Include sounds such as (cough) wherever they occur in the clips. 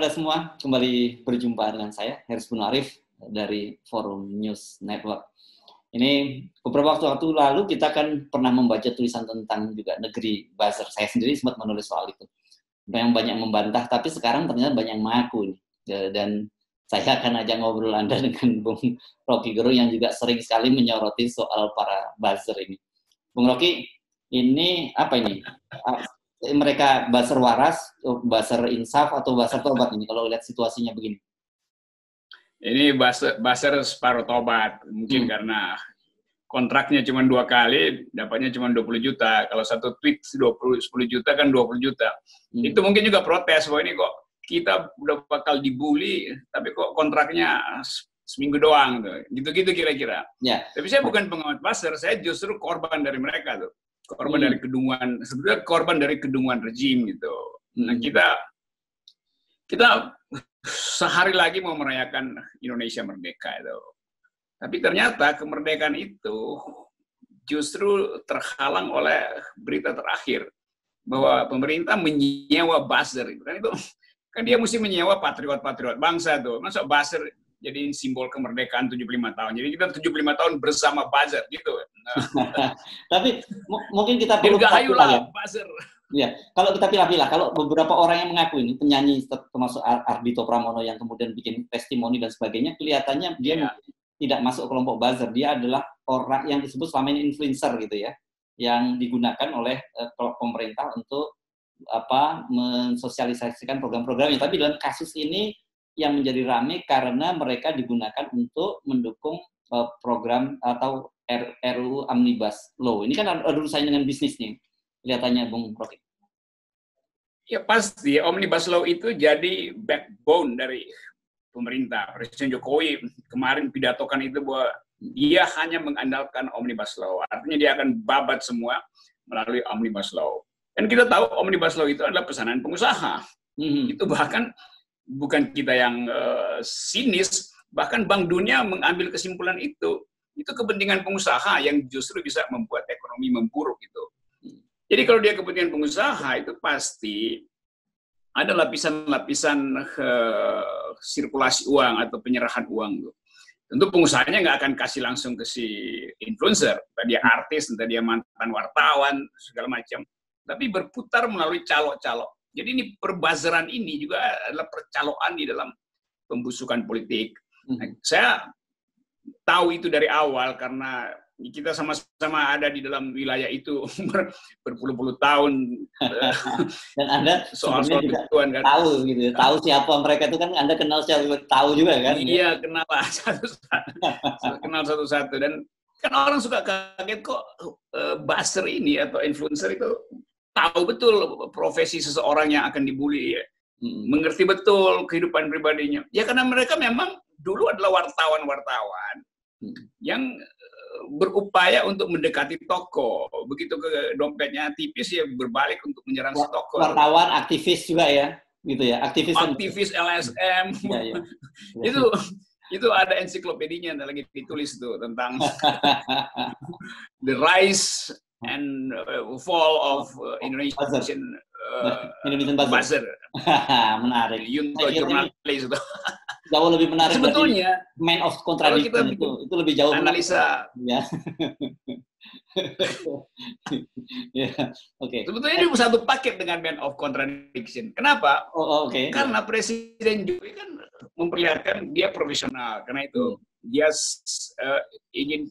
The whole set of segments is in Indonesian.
Anda semua? Kembali berjumpa dengan saya, Heris Bunarif dari Forum News Network. Ini beberapa waktu lalu kita kan pernah membaca tulisan tentang juga negeri buzzer. Saya sendiri sempat menulis soal itu. Yang banyak membantah, tapi sekarang ternyata banyak yang mengaku. Dan saya akan ajak ngobrol Anda (laughs) dengan Bung Rocky Gerung yang juga sering sekali menyoroti soal para buzzer ini. Bung Rocky, ini apa ini? Mereka baser waras, baser insaf atau baser tobat ini kalau lihat situasinya begini? Ini baser, baser separuh tobat mungkin hmm. karena kontraknya cuma dua kali, dapatnya cuma 20 juta. Kalau satu tweet 20 10 juta kan 20 juta. Hmm. Itu mungkin juga protes bahwa ini kok kita udah bakal dibully, tapi kok kontraknya seminggu doang tuh. Gitu-gitu kira-kira. Ya. Tapi saya bukan pengamat baser, saya justru korban dari mereka tuh korban hmm. dari kedunguan sebetulnya korban dari kedunguan rejim gitu. Nah hmm. kita kita sehari lagi mau merayakan Indonesia merdeka itu. Tapi ternyata kemerdekaan itu justru terhalang oleh berita terakhir bahwa pemerintah menyewa buzzer itu kan itu kan dia mesti menyewa patriot-patriot bangsa tuh. Masa buzzer jadi simbol kemerdekaan 75 tahun. Jadi kita 75 tahun bersama buzzer gitu. Nah. (laughs) Tapi mungkin kita perlu ya. buzzer. Ya, kalau kita pilih-pilih, kalau beberapa orang yang mengaku ini penyanyi termasuk Ardito Pramono yang kemudian bikin testimoni dan sebagainya, kelihatannya dia ya. tidak masuk kelompok buzzer. Dia adalah orang yang disebut selama ini influencer gitu ya, yang digunakan oleh uh, pemerintah untuk apa mensosialisasikan program-programnya. Tapi dalam kasus ini yang menjadi rame karena mereka digunakan untuk mendukung uh, program atau RUU Omnibus Law. Ini kan ada urusan dengan bisnis nih, kelihatannya Bung Rocky. Ya pasti, Omnibus Law itu jadi backbone dari pemerintah. Presiden Jokowi kemarin pidatokan itu bahwa dia hanya mengandalkan Omnibus Law. Artinya dia akan babat semua melalui Omnibus Law. Dan kita tahu Omnibus Law itu adalah pesanan pengusaha. Mm -hmm. Itu bahkan bukan kita yang uh, sinis, bahkan Bank Dunia mengambil kesimpulan itu. Itu kepentingan pengusaha yang justru bisa membuat ekonomi memburuk itu. Jadi kalau dia kepentingan pengusaha itu pasti ada lapisan-lapisan uh, sirkulasi uang atau penyerahan uang. Tentu pengusahanya nggak akan kasih langsung ke si influencer, entah dia artis, entah dia mantan wartawan, segala macam. Tapi berputar melalui calo-calo jadi ini perbazaran ini juga adalah percaloan di dalam pembusukan politik. Nah, saya tahu itu dari awal karena kita sama-sama ada di dalam wilayah itu (laughs) berpuluh-puluh tahun. (laughs) Dan anda (laughs) soal soal juga kan? tahu gitu ya tahu siapa mereka itu kan anda kenal siapa tahu juga kan? Iya kenal satu-satu kenal satu-satu. Dan kan orang suka kaget kok uh, buzzer ini atau influencer itu tahu betul profesi seseorang yang akan dibully ya. Hmm. Mengerti betul kehidupan pribadinya. Ya karena mereka memang dulu adalah wartawan-wartawan hmm. yang eh, berupaya untuk mendekati toko. Begitu ke dompetnya tipis ya berbalik untuk menyerang si toko. Wartawan, aktivis juga ya, gitu ya, aktivis. Aktivis LSM. ya, ya. itu itu ada ensiklopedinya lagi ditulis tuh tentang (laughs) the rise and uh, fall of uh, Indonesian uh, Indonesian buzzer. (laughs) menarik. Yunto jurnalis itu. (laughs) Jauh lebih menarik. Sebetulnya man of contradiction itu, itu lebih jauh. Analisa. Ya. (laughs) ya, oke. Okay. Sebetulnya ini satu paket dengan man of contradiction. Kenapa? Oh, oh oke. Okay. Karena Presiden Jokowi kan memperlihatkan dia profesional. Karena itu hmm. dia uh, ingin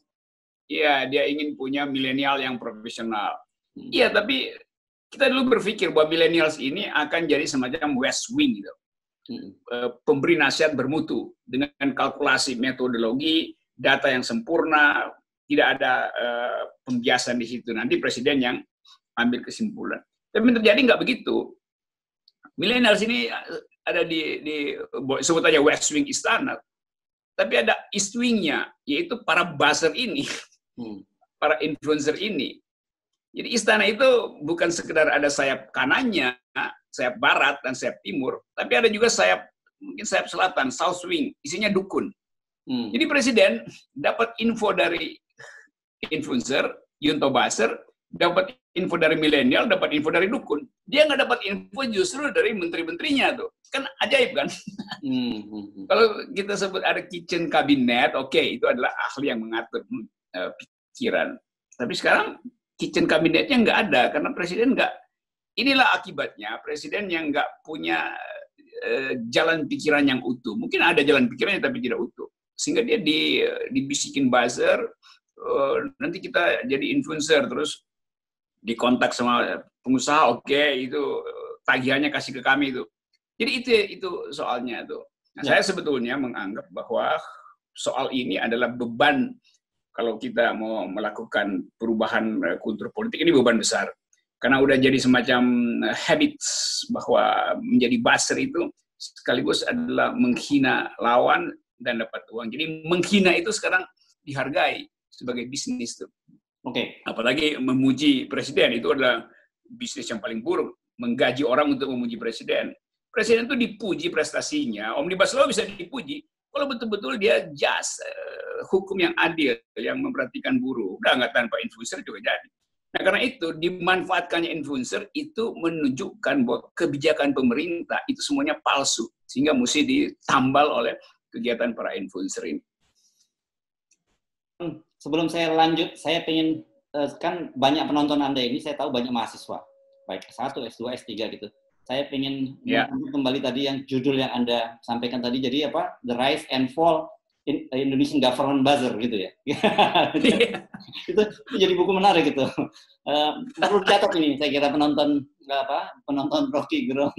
Iya, dia ingin punya milenial yang profesional. Hmm. Iya, tapi kita dulu berpikir bahwa milenials ini akan jadi semacam West Wing gitu. Hmm. Eh, pemberi nasihat bermutu dengan kalkulasi metodologi, data yang sempurna, tidak ada uh, pembiasan di situ. Nanti presiden yang ambil kesimpulan. Tapi terjadi nggak begitu. Millennials ini ada di, di sebut aja West Wing istana, tapi ada East Wing-nya, yaitu para buzzer ini (laughs) Hmm. para influencer ini. Jadi istana itu bukan sekedar ada sayap kanannya, sayap barat dan sayap timur, tapi ada juga sayap mungkin sayap selatan, south wing, isinya dukun. Hmm. Jadi presiden dapat info dari influencer, Yunto Baser, dapat info dari milenial, dapat info dari dukun. Dia nggak dapat info justru dari menteri-menterinya tuh. kan ajaib kan. Hmm, hmm, hmm. Kalau kita sebut ada kitchen kabinet, oke okay, itu adalah ahli yang mengatur uh, pikiran. Tapi sekarang kitchen kabinetnya nggak ada karena presiden nggak. Inilah akibatnya presiden yang nggak punya uh, jalan pikiran yang utuh. Mungkin ada jalan pikirannya tapi tidak utuh. Sehingga dia di, dibisikin buzzer, uh, nanti kita jadi influencer terus dikontak sama pengusaha, oke okay, itu tagihannya kasih ke kami itu. Jadi itu itu soalnya tuh. Nah, ya. Saya sebetulnya menganggap bahwa soal ini adalah beban kalau kita mau melakukan perubahan eh, kultur politik ini beban besar. Karena udah jadi semacam eh, habits bahwa menjadi buzzer itu sekaligus adalah menghina lawan dan dapat uang. Jadi menghina itu sekarang dihargai sebagai bisnis tuh. Oke. Okay. Apalagi memuji presiden itu adalah bisnis yang paling buruk. Menggaji orang untuk memuji presiden. Presiden itu dipuji prestasinya. Omnibus Law bisa dipuji kalau betul-betul dia jas uh, hukum yang adil, yang memperhatikan buruh. Udah nggak tanpa influencer juga jadi. Nah karena itu dimanfaatkannya influencer itu menunjukkan bahwa kebijakan pemerintah itu semuanya palsu. Sehingga mesti ditambal oleh kegiatan para influencer ini. Hmm, sebelum saya lanjut, saya ingin eh, kan banyak penonton Anda ini, saya tahu banyak mahasiswa, baik S1, S2, S3 gitu. Saya ingin yeah. kembali tadi yang judul yang Anda sampaikan tadi, jadi apa? The Rise and Fall Indonesian Government Buzzer gitu ya. Iya. (laughs) itu, itu jadi buku menarik gitu. Uh, perlu dicatat ini, saya kira penonton apa penonton Rocky Gerung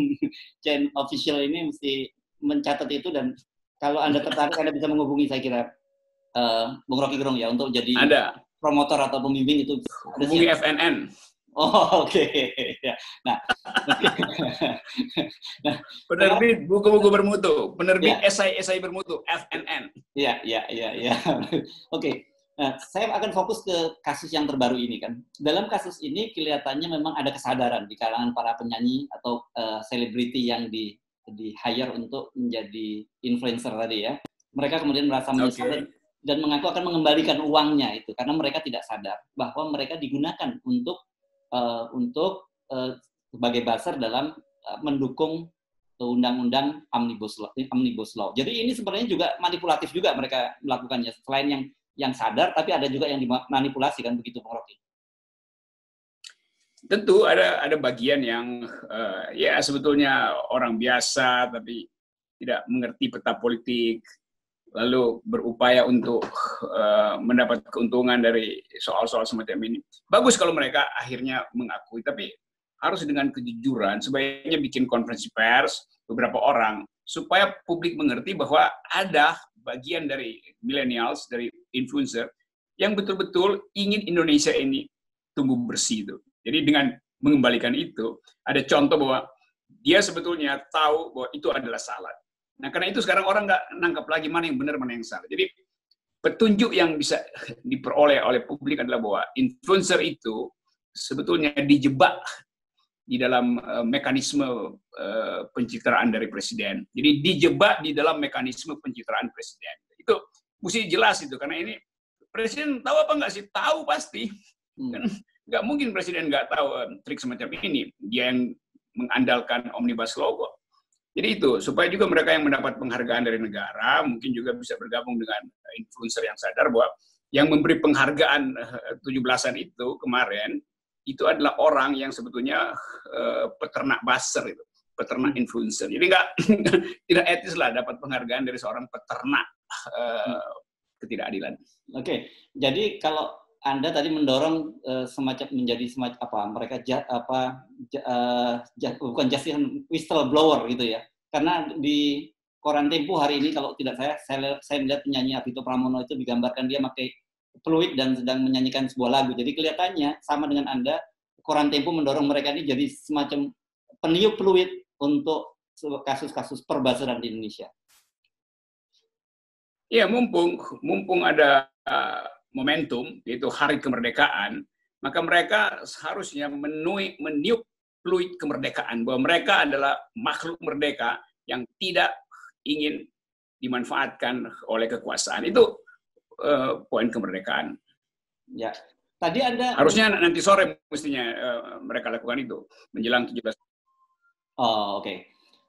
Chain official ini mesti mencatat itu dan kalau anda tertarik anda bisa menghubungi saya kira uh, Bung Rocky Gerung ya untuk jadi ada. promotor atau pembimbing itu. Hubungi FNN. Oh, (laughs) oke. Okay. Ya. (laughs) Nah, nah, penerbit buku-buku bermutu, penerbit ya. esai-esai bermutu, FNN. Iya, iya, iya, iya. (laughs) Oke. Nah, saya akan fokus ke kasus yang terbaru ini kan. Dalam kasus ini kelihatannya memang ada kesadaran di kalangan para penyanyi atau eh, selebriti uh, yang di di hire untuk menjadi influencer tadi ya. Mereka kemudian merasa menyesal okay. dan mengaku akan mengembalikan uangnya itu karena mereka tidak sadar bahwa mereka digunakan untuk uh, untuk uh, sebagai dasar dalam uh, mendukung undang-undang omnibus law, omnibus law. Jadi ini sebenarnya juga manipulatif juga mereka melakukannya. Selain yang yang sadar, tapi ada juga yang dimanipulasi kan begitu, Bang Rocky. Tentu ada ada bagian yang uh, ya sebetulnya orang biasa tapi tidak mengerti peta politik, lalu berupaya untuk uh, mendapat keuntungan dari soal-soal semacam ini. Bagus kalau mereka akhirnya mengakui, tapi harus dengan kejujuran. Sebaiknya bikin konferensi pers beberapa orang supaya publik mengerti bahwa ada bagian dari millennials, dari influencer yang betul-betul ingin Indonesia ini tumbuh bersih itu. Jadi dengan mengembalikan itu, ada contoh bahwa dia sebetulnya tahu bahwa itu adalah salah Nah, karena itu sekarang orang nggak nangkap lagi mana yang benar, mana yang salah. Jadi petunjuk yang bisa diperoleh oleh publik adalah bahwa influencer itu sebetulnya dijebak di dalam uh, mekanisme uh, pencitraan dari presiden. Jadi dijebak di dalam mekanisme pencitraan presiden. Itu mesti jelas itu karena ini presiden tahu apa nggak sih? Tahu pasti. Hmm. Kan nggak mungkin presiden nggak tahu uh, trik semacam ini. Dia yang mengandalkan omnibus law kok. Jadi itu, supaya juga mereka yang mendapat penghargaan dari negara, mungkin juga bisa bergabung dengan influencer yang sadar bahwa yang memberi penghargaan 17-an eh, itu kemarin, itu adalah orang yang sebetulnya uh, peternak baser itu, peternak hmm. influencer. Jadi nggak (laughs) tidak etis lah dapat penghargaan dari seorang peternak uh, ketidakadilan. Oke, okay. jadi kalau anda tadi mendorong uh, semacam menjadi semacam apa mereka ja, apa ja, uh, ja, bukan justice whistleblower gitu ya karena di koran Tempo hari ini kalau tidak saya saya, saya melihat penyanyi Abito Pramono itu digambarkan dia pakai fluid dan sedang menyanyikan sebuah lagu jadi kelihatannya sama dengan anda koran Tempo mendorong mereka ini jadi semacam peniup fluid untuk kasus-kasus perbasaran di Indonesia. Iya mumpung mumpung ada uh, momentum, yaitu hari kemerdekaan, maka mereka seharusnya menui, meniup fluid kemerdekaan, bahwa mereka adalah makhluk merdeka yang tidak ingin dimanfaatkan oleh kekuasaan. Itu uh, poin kemerdekaan. Ya, tadi Anda... Harusnya nanti sore mestinya uh, mereka lakukan itu, menjelang 17. Oh, oke. Okay.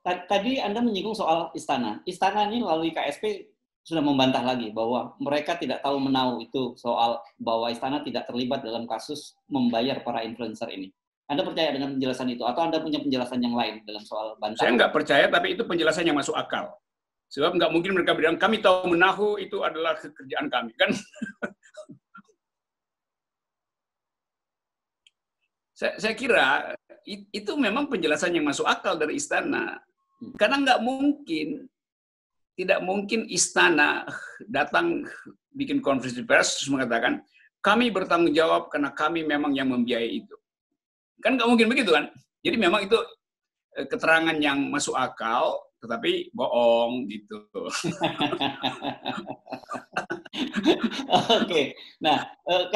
tadi Anda menyinggung soal istana. Istana ini melalui KSP sudah membantah lagi bahwa mereka tidak tahu menau itu soal bahwa istana tidak terlibat dalam kasus membayar para influencer ini. Anda percaya dengan penjelasan itu atau Anda punya penjelasan yang lain dalam soal bantahan? Saya nggak percaya, tapi itu penjelasan yang masuk akal. Sebab nggak mungkin mereka bilang kami tahu menahu itu adalah pekerjaan kami, kan? (laughs) saya, saya kira itu memang penjelasan yang masuk akal dari istana. Hmm. Karena nggak mungkin, tidak mungkin istana datang bikin konferensi pers terus mengatakan kami bertanggung jawab karena kami memang yang membiayai itu. Kan nggak mungkin begitu kan? Jadi memang itu eh, keterangan yang masuk akal, tetapi bohong gitu. Oke, nah uh,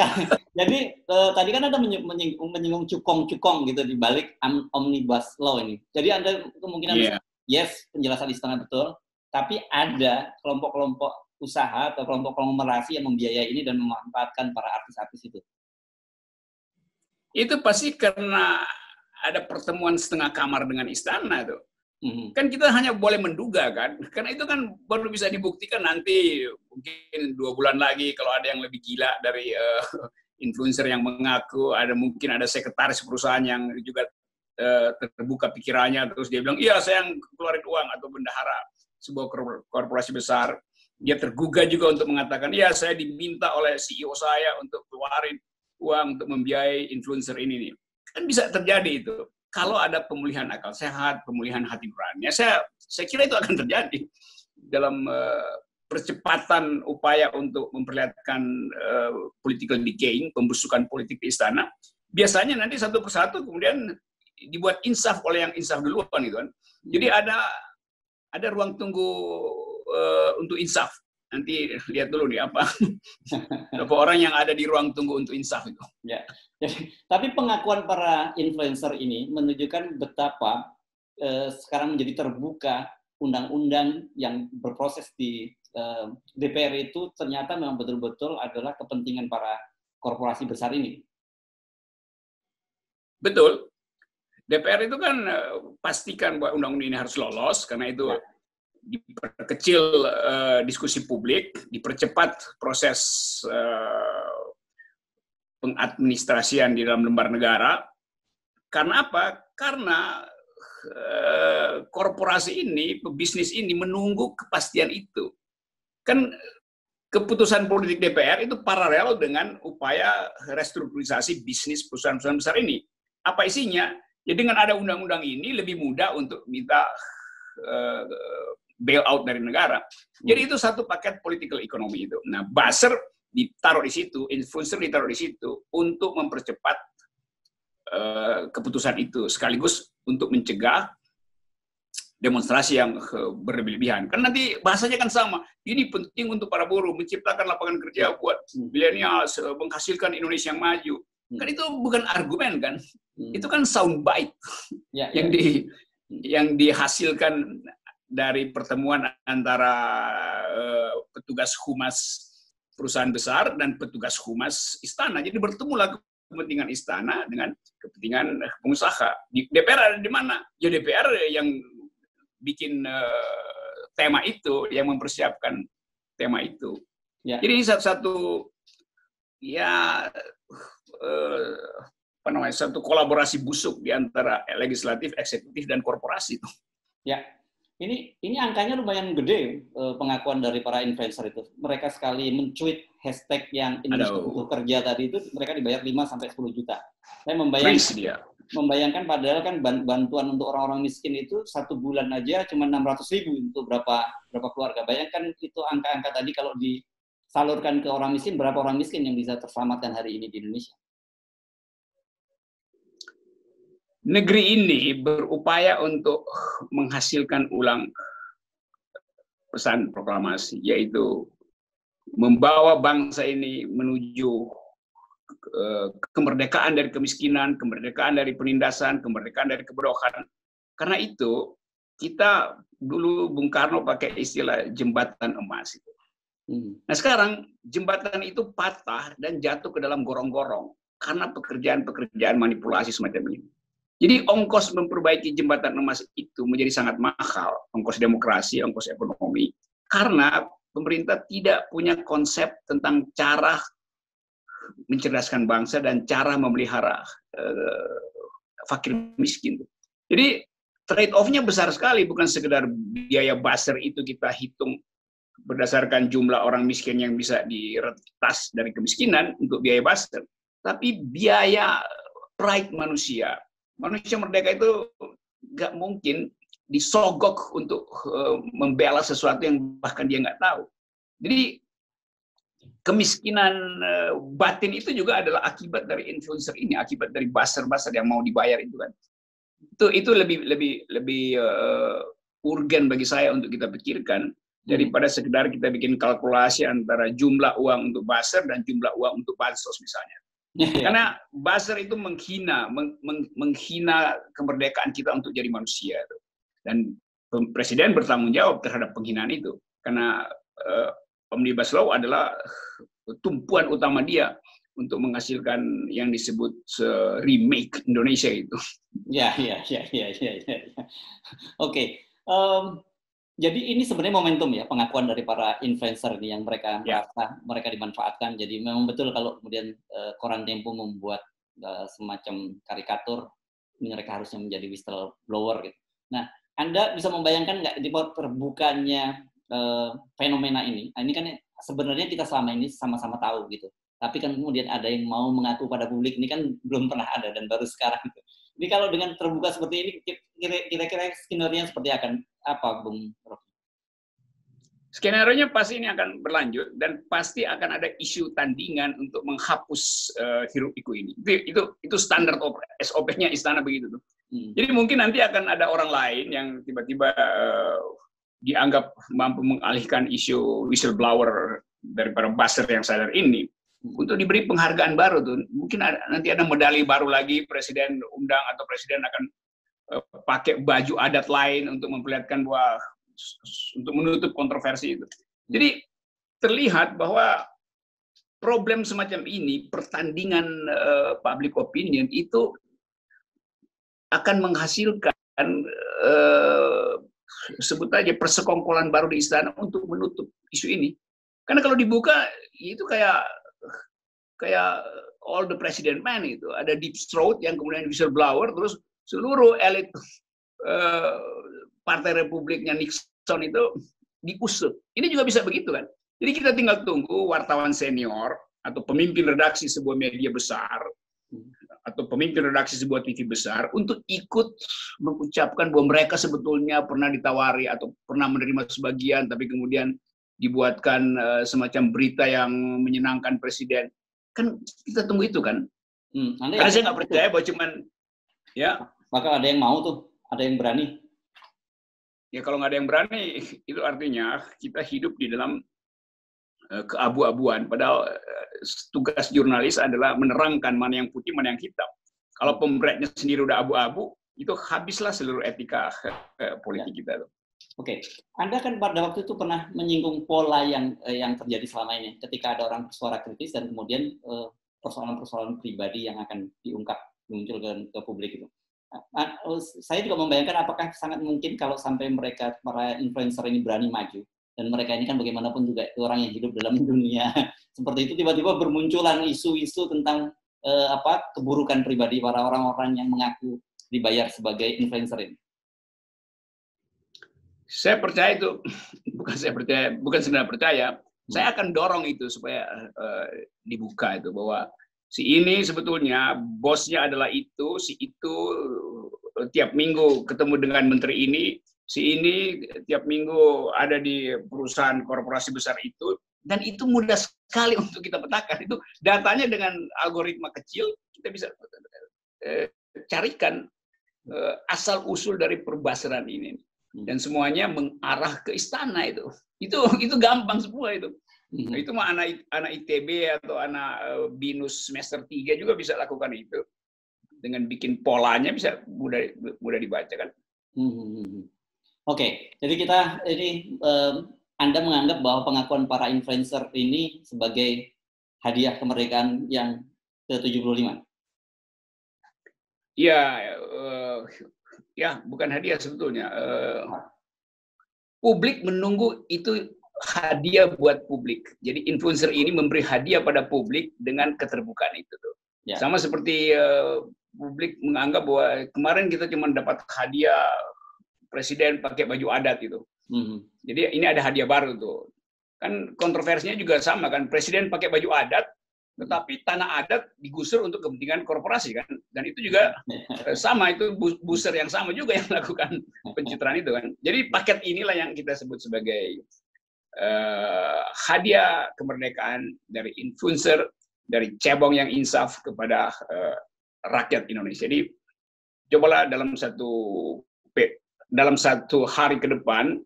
jadi uh, tadi kan ada menyinggung, menyinggung cukong-cukong gitu di balik omnibus law ini. Jadi anda kemungkinan yeah. yes penjelasan istana betul, tapi ada kelompok-kelompok usaha atau kelompok konglomerasi yang membiayai ini dan memanfaatkan para artis-artis itu. Itu pasti karena ada pertemuan setengah kamar dengan istana tuh. Mm-hmm. Kan kita hanya boleh menduga kan, karena itu kan baru bisa dibuktikan nanti mungkin dua bulan lagi kalau ada yang lebih gila dari uh, influencer yang mengaku, ada mungkin ada sekretaris perusahaan yang juga uh, terbuka pikirannya terus dia bilang iya saya yang keluarin uang atau bendahara sebuah korporasi besar dia tergugah juga untuk mengatakan iya saya diminta oleh CEO saya untuk keluarin uang untuk membiayai influencer ini nih. Kan bisa terjadi itu. Kalau ada pemulihan akal sehat, pemulihan hati nurani, ya saya saya kira itu akan terjadi dalam uh, percepatan upaya untuk memperlihatkan uh, political decaying, pembusukan politik di istana. Biasanya nanti satu persatu kemudian dibuat insaf oleh yang insaf duluan gitu kan. Jadi ada ada ruang tunggu uh, untuk insaf nanti lihat dulu nih apa (laughs) berapa orang yang ada di ruang tunggu untuk insaf itu. Ya. Jadi, tapi pengakuan para influencer ini menunjukkan betapa eh, sekarang menjadi terbuka undang-undang yang berproses di eh, DPR itu ternyata memang betul-betul adalah kepentingan para korporasi besar ini. Betul. DPR itu kan eh, pastikan bahwa undang-undang ini harus lolos karena itu ya diperkecil uh, diskusi publik, dipercepat proses uh, pengadministrasian di dalam lembar negara. Karena apa? Karena uh, korporasi ini, pebisnis ini menunggu kepastian itu. Kan keputusan politik DPR itu paralel dengan upaya restrukturisasi bisnis perusahaan-perusahaan besar ini. Apa isinya? Ya dengan ada undang-undang ini lebih mudah untuk minta bailout dari negara. Jadi hmm. itu satu paket political economy itu. Nah, buzzer ditaruh di situ, influencer ditaruh di situ untuk mempercepat uh, keputusan itu, sekaligus untuk mencegah demonstrasi yang uh, berlebihan. Kan nanti bahasanya kan sama. Ini penting untuk para buruh menciptakan lapangan kerja buat milenial, menghasilkan Indonesia yang maju. Hmm. Kan itu bukan argumen kan? Hmm. Itu kan soundbite (laughs) ya, yang ya. di yang dihasilkan dari pertemuan antara uh, petugas humas perusahaan besar dan petugas humas istana. Jadi bertemulah kepentingan istana dengan kepentingan pengusaha. Di DPR ada di mana? Ya DPR yang bikin uh, tema itu, yang mempersiapkan tema itu. Ya. Jadi satu-satu ya uh, apa namanya satu kolaborasi busuk di antara legislatif, eksekutif dan korporasi itu. Ya, ini ini angkanya lumayan gede eh, pengakuan dari para influencer itu. Mereka sekali mencuit hashtag yang Indonesia untuk kerja tadi itu mereka dibayar 5 sampai 10 juta. Saya membayangkan membayangkan padahal kan bantuan untuk orang-orang miskin itu satu bulan aja cuma 600 ribu untuk berapa berapa keluarga. Bayangkan itu angka-angka tadi kalau disalurkan ke orang miskin berapa orang miskin yang bisa terselamatkan hari ini di Indonesia. Negeri ini berupaya untuk menghasilkan ulang pesan proklamasi, yaitu membawa bangsa ini menuju eh, kemerdekaan dari kemiskinan, kemerdekaan dari penindasan, kemerdekaan dari kebodohan. Karena itu, kita dulu Bung Karno pakai istilah jembatan emas itu. Hmm. Nah sekarang jembatan itu patah dan jatuh ke dalam gorong-gorong karena pekerjaan-pekerjaan manipulasi semacam ini. Jadi ongkos memperbaiki jembatan emas itu menjadi sangat mahal, ongkos demokrasi, ongkos ekonomi, karena pemerintah tidak punya konsep tentang cara mencerdaskan bangsa dan cara memelihara uh, fakir miskin. Jadi trade off-nya besar sekali, bukan sekedar biaya baser itu kita hitung berdasarkan jumlah orang miskin yang bisa diretas dari kemiskinan untuk biaya baser, tapi biaya pride manusia, manusia merdeka itu nggak mungkin disogok untuk uh, membela sesuatu yang bahkan dia nggak tahu. Jadi kemiskinan uh, batin itu juga adalah akibat dari influencer ini, akibat dari baser-baser yang mau dibayar itu kan. Itu itu lebih lebih lebih uh, urgen bagi saya untuk kita pikirkan daripada sekedar kita bikin kalkulasi antara jumlah uang untuk baser dan jumlah uang untuk bansos misalnya. Karena buzzer itu menghina, meng, meng, menghina kemerdekaan kita untuk jadi manusia. Dan presiden bertanggung jawab terhadap penghinaan itu. Karena uh, omnibus law adalah tumpuan utama dia untuk menghasilkan yang disebut remake Indonesia itu. Ya, ya, ya, ya, ya, ya. Oke, okay. um, jadi ini sebenarnya momentum ya pengakuan dari para influencer ini yang mereka ya. merasa mereka dimanfaatkan. Jadi memang betul kalau kemudian uh, koran Tempo membuat uh, semacam karikatur mereka harusnya menjadi whistleblower gitu. Nah, Anda bisa membayangkan nggak di terbukanya uh, fenomena ini? Nah, ini kan sebenarnya kita selama ini sama-sama tahu gitu. Tapi kan kemudian ada yang mau mengaku pada publik ini kan belum pernah ada dan baru sekarang. Gitu. Jadi kalau dengan terbuka seperti ini, kira-kira skenario seperti akan apa, Bung Rocky? Skenario-nya pasti ini akan berlanjut dan pasti akan ada isu tandingan untuk menghapus uh, hiruk pikuk ini. Itu itu, itu standar SOP-nya istana begitu tuh. Hmm. Jadi mungkin nanti akan ada orang lain yang tiba-tiba uh, dianggap mampu mengalihkan isu whistleblower daripada buzzer yang sadar ini untuk diberi penghargaan baru tuh. Mungkin ada, nanti ada medali baru lagi presiden undang atau presiden akan uh, pakai baju adat lain untuk memperlihatkan bahwa untuk menutup kontroversi itu. Jadi terlihat bahwa problem semacam ini pertandingan uh, public opinion itu akan menghasilkan uh, sebut aja persekongkolan baru di istana untuk menutup isu ini. Karena kalau dibuka itu kayak kayak all the president man itu ada deep throat yang kemudian whistleblower terus seluruh elit uh, partai republiknya Nixon itu diusut. Ini juga bisa begitu kan? Jadi kita tinggal tunggu wartawan senior atau pemimpin redaksi sebuah media besar atau pemimpin redaksi sebuah TV besar untuk ikut mengucapkan bahwa mereka sebetulnya pernah ditawari atau pernah menerima sebagian tapi kemudian dibuatkan uh, semacam berita yang menyenangkan presiden Kan kita tunggu itu kan. Hmm, Karena saya nggak percaya bahwa cuman ya. Maka ada yang mau tuh, ada yang berani. Ya kalau nggak ada yang berani, (laughs) itu artinya kita hidup di dalam uh, keabu-abuan. Padahal uh, tugas jurnalis adalah menerangkan mana yang putih, mana yang hitam. Kalau pemberatnya sendiri udah abu-abu, itu habislah seluruh etika uh, politik ya. kita tuh. Oke, Anda kan pada waktu itu pernah menyinggung pola yang eh, yang terjadi selama ini, ketika ada orang bersuara kritis dan kemudian eh, persoalan-persoalan pribadi yang akan diungkap muncul ke, ke publik itu. Saya juga membayangkan apakah sangat mungkin kalau sampai mereka para influencer ini berani maju dan mereka ini kan bagaimanapun juga orang yang hidup dalam (laughs) dunia seperti itu tiba-tiba bermunculan isu-isu tentang eh, apa keburukan pribadi para orang-orang yang mengaku dibayar sebagai influencer ini. Saya percaya itu (clears throat) bukan saya percaya, bukan sebenarnya percaya. Saya akan dorong itu supaya uh, dibuka itu bahwa si ini sebetulnya bosnya adalah itu, si itu uh, tiap minggu ketemu dengan menteri ini, si ini tiap minggu ada di perusahaan korporasi besar itu, dan itu mudah sekali (laughs) untuk kita petakan. Itu datanya dengan algoritma kecil kita bisa uh, carikan uh, asal usul dari perbasaran ini dan semuanya mengarah ke istana itu. Itu (laughs) itu gampang semua itu. Hmm. Nah, itu mah anak anak ITB atau anak uh, binus semester 3 juga bisa lakukan itu. Dengan bikin polanya bisa mudah mudah dibaca kan. Hmm. hmm, hmm, hmm. Oke, okay. jadi kita ini um, Anda menganggap bahwa pengakuan para influencer ini sebagai hadiah kemerdekaan yang ke-75? Ya, uh, ya bukan hadiah sebetulnya. Uh, publik menunggu itu hadiah buat publik. Jadi influencer ini memberi hadiah pada publik dengan keterbukaan itu tuh. Ya. Sama seperti uh, publik menganggap bahwa kemarin kita cuma dapat hadiah presiden pakai baju adat itu. Mm-hmm. Jadi ini ada hadiah baru tuh. Kan kontroversinya juga sama kan, presiden pakai baju adat, tetapi tanah adat digusur untuk kepentingan korporasi kan, dan itu juga eh, sama itu booster yang sama juga yang (laughs) melakukan pencitraan itu kan. Jadi paket inilah yang kita sebut sebagai uh, hadiah kemerdekaan dari influencer, dari cebong yang insaf kepada uh, rakyat Indonesia. Jadi cobalah dalam satu dalam satu hari ke depan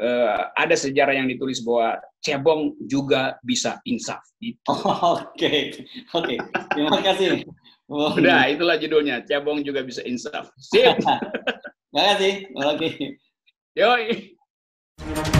uh, ada sejarah yang ditulis bahwa cebong juga bisa insaf. Gitu. (laughs) Oke, oke. Terima kasih. Oh. Udah, itulah judulnya. Cebong juga bisa insaf. Sip. (laughs) Terima kasih. Oke. Yoi.